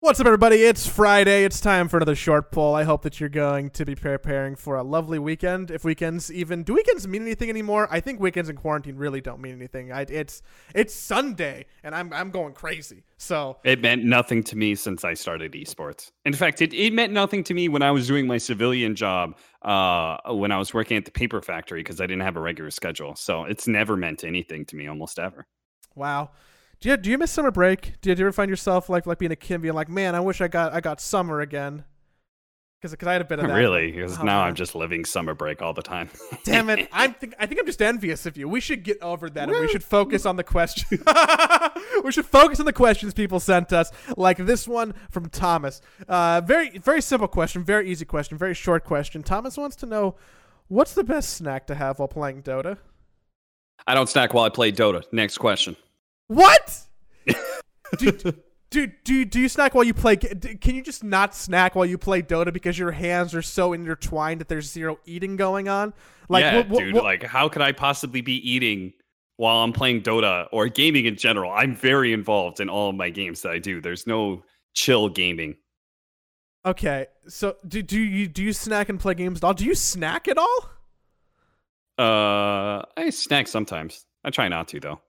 What's up, everybody? It's Friday. It's time for another short poll. I hope that you're going to be preparing for a lovely weekend. If weekends even do weekends mean anything anymore? I think weekends in quarantine really don't mean anything. I, it's it's Sunday, and I'm I'm going crazy. So It meant nothing to me since I started esports. In fact, it, it meant nothing to me when I was doing my civilian job, uh, when I was working at the paper factory because I didn't have a regular schedule. So it's never meant anything to me, almost ever. wow. Do you do you miss summer break? Do you, do you ever find yourself like like being a kid, being like, man, I wish I got I got summer again? Because I had a bit of that. Really? Because Oh, now man. I'm just living summer break all the time. Damn it! I'm think, I think I'm just envious of you. We should get over that, and we should focus on the question. we should focus on the questions people sent us, like this one from Thomas. Uh, very very simple question, very easy question, very short question. Thomas wants to know what's the best snack to have while playing Dota. I don't snack while I play Dota. Next question. What? do, do, do, do you snack while you play? Can you just not snack while you play Dota because your hands are so intertwined that there's zero eating going on? Like, yeah, what- what- dude. what- like, how could I possibly be eating while I'm playing Dota or gaming in general? I'm very involved in all of my games that I do. There's no chill gaming. Okay, so do do you do you snack and play games at all? Do you snack at all? Uh, I snack sometimes. I try not to though.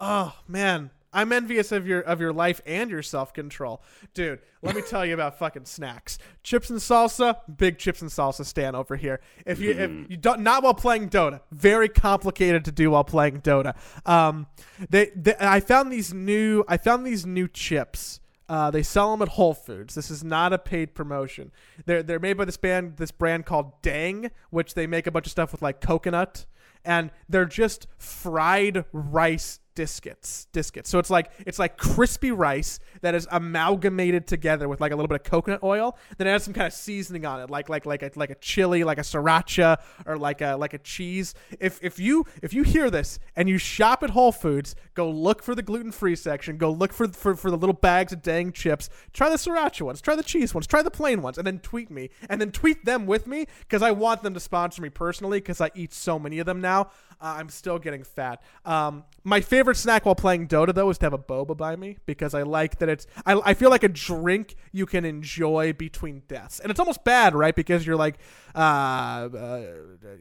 Oh man, I'm envious of your of your life and your self control, dude. Let me tell you about fucking snacks. Chips and salsa, big chips and salsa stand over here. If you if you don't not while playing Dota, very complicated to do while playing Dota. Um, they, they I found these new I found these new chips. Uh, they sell them at Whole Foods. This is not a paid promotion. They're they're made by this band this brand called Dang, which they make a bunch of stuff with like coconut, and they're just fried rice discets discets so it's like it's like crispy rice that is amalgamated together with like a little bit of coconut oil then it has some kind of seasoning on it like like like a like a chili like a sriracha or like a like a cheese. If if you if you hear this and you shop at whole foods go look for the gluten-free section go look for for, for the little bags of dang chips. Try the sriracha ones try the cheese ones try the plain ones and then tweet me and then tweet them with me because i want them to sponsor me personally because i eat so many of them now uh, I'm still getting fat. Um, my favorite snack while playing Dota though is to have a boba by me because I like that it's. I, I feel like a drink you can enjoy between deaths, and it's almost bad, right? Because you're like, uh, uh,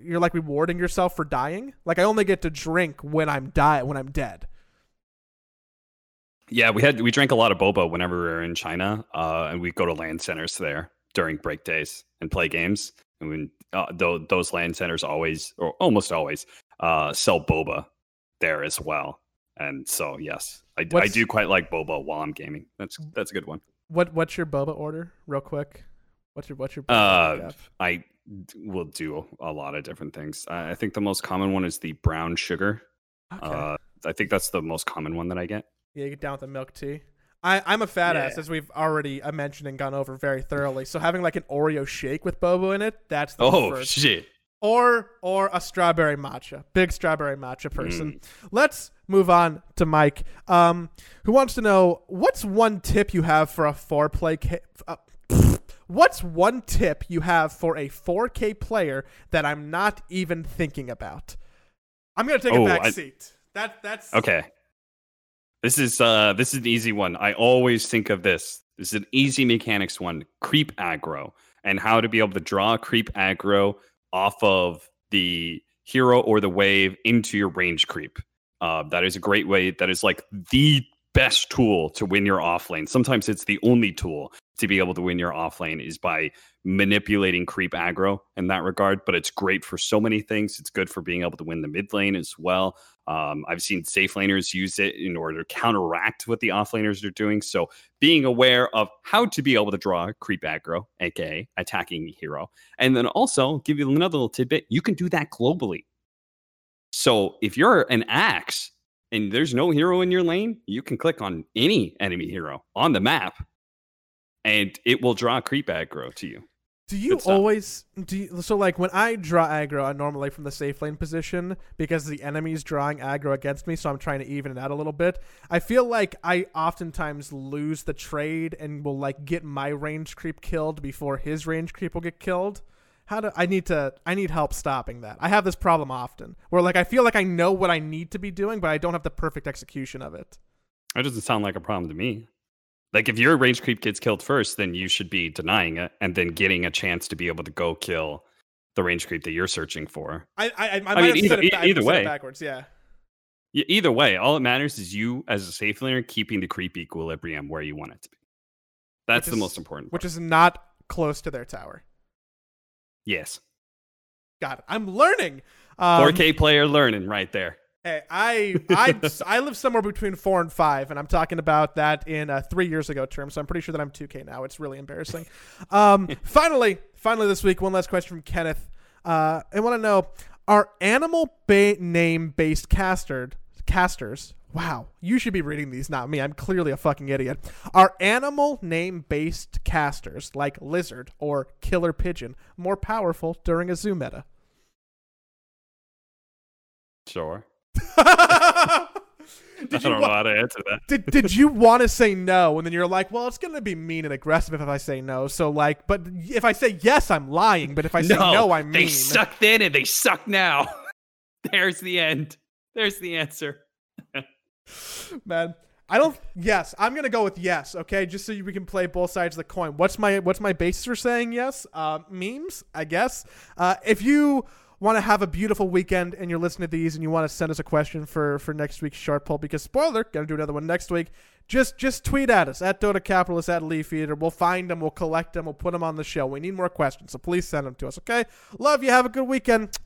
you're like rewarding yourself for dying. Like I only get to drink when I'm die when I'm dead. Yeah, we had we drank a lot of boba whenever we were in China, uh, and we go to LAN centers there during break days and play games. And when uh, th- those LAN centers always, or almost always, uh, sell boba there as well. And so, yes, I, I do quite like boba while I'm gaming. That's that's a good one. What what's your boba order, real quick? What's your what's your boba Uh? I will do a lot of different things. I think the most common one is the brown sugar. Okay. Uh, I think that's the most common one that I get. Yeah, you get down with the milk tea. I, I'm a fat ass, as we've already uh, mentioned and gone over very thoroughly. So having like an Oreo shake with boba in it, that's the Oh preferred. shit! Or or a strawberry matcha. Big strawberry matcha person. Mm. Let's move on to Mike, um, who wants to know what's one tip you have for a four-play. Ca- uh, what's one tip you have for a 4K player that I'm not even thinking about? I'm gonna take Oh, a back I- seat. That that's Okay. This is uh this is an easy one. I always think of this. This is an easy mechanics one. Creep aggro and how to be able to draw creep aggro off of the hero or the wave into your range creep. Uh, that is a great way. That is like the best tool to win your off lane. Sometimes it's the only tool to be able to win your off lane is by manipulating creep aggro in that regard. But it's great for so many things. It's good for being able to win the mid lane as well. Um, I've seen safe laners use it in order to counteract what the off laners are doing. So being aware of how to be able to draw creep aggro, aka attacking the hero, and then also give you another little tidbit: you can do that globally. So if you're an axe and there's no hero in your lane, you can click on any enemy hero on the map, and it will draw creep aggro to you. Do you always do you, so like when I draw aggro, I normally from the safe lane position because the enemy's drawing aggro against me, so I'm trying to even it out a little bit. I feel like I oftentimes lose the trade and will like get my range creep killed before his range creep will get killed. How do I need to I need help stopping that. I have this problem often where like I feel like I know what I need to be doing, but I don't have the perfect execution of it. That doesn't sound like a problem to me. Like if your range creep gets killed first, then you should be denying it and then getting a chance to be able to go kill the range creep that you're searching for. I I, I, I, mean, have either- said it, either it way. backwards. Yeah. Either way, all that matters is you as a safe laner keeping the creep equilibrium where you want it to be. That's Which the is- most important. Which is not close to their tower. Yes, Got it. I'm learning. Um, 4K player learning right there. Hey, I I I live somewhere between four and five, and I'm talking about that in uh, three years ago terms. So I'm pretty sure that I'm 2K now. It's really embarrassing. Um, finally, finally this week, one last question from Kenneth. Uh, I want to know: Are animal ba- name based castered casters? Wow, you should be reading these, not me. I'm clearly a fucking idiot. Are animal name based casters like lizard or killer pigeon more powerful during a zoo meta? Sure. did I you don't know wa- how to answer that. did did you want to say no and then you're like well it's gonna be mean and aggressive if i say no so like but if i say yes i'm lying but if i say no, i'm they mean sucked then and they suck now. There's the end. There's the answer. man i don't yes i'm gonna go with yes okay just so we can play both sides of the coin what's my what's my basis for saying yes uh memes i guess uh if you want to have a beautiful weekend and you're listening to these and you want to send us a question for for next week's sharp poll because spoiler gonna do another one next week just just tweet at us at Dota Capitalist at Leaf Eater. We'll find them, we'll collect them, we'll put them on the show. We need more questions, so please send them to us. Okay, love you. Have a good weekend.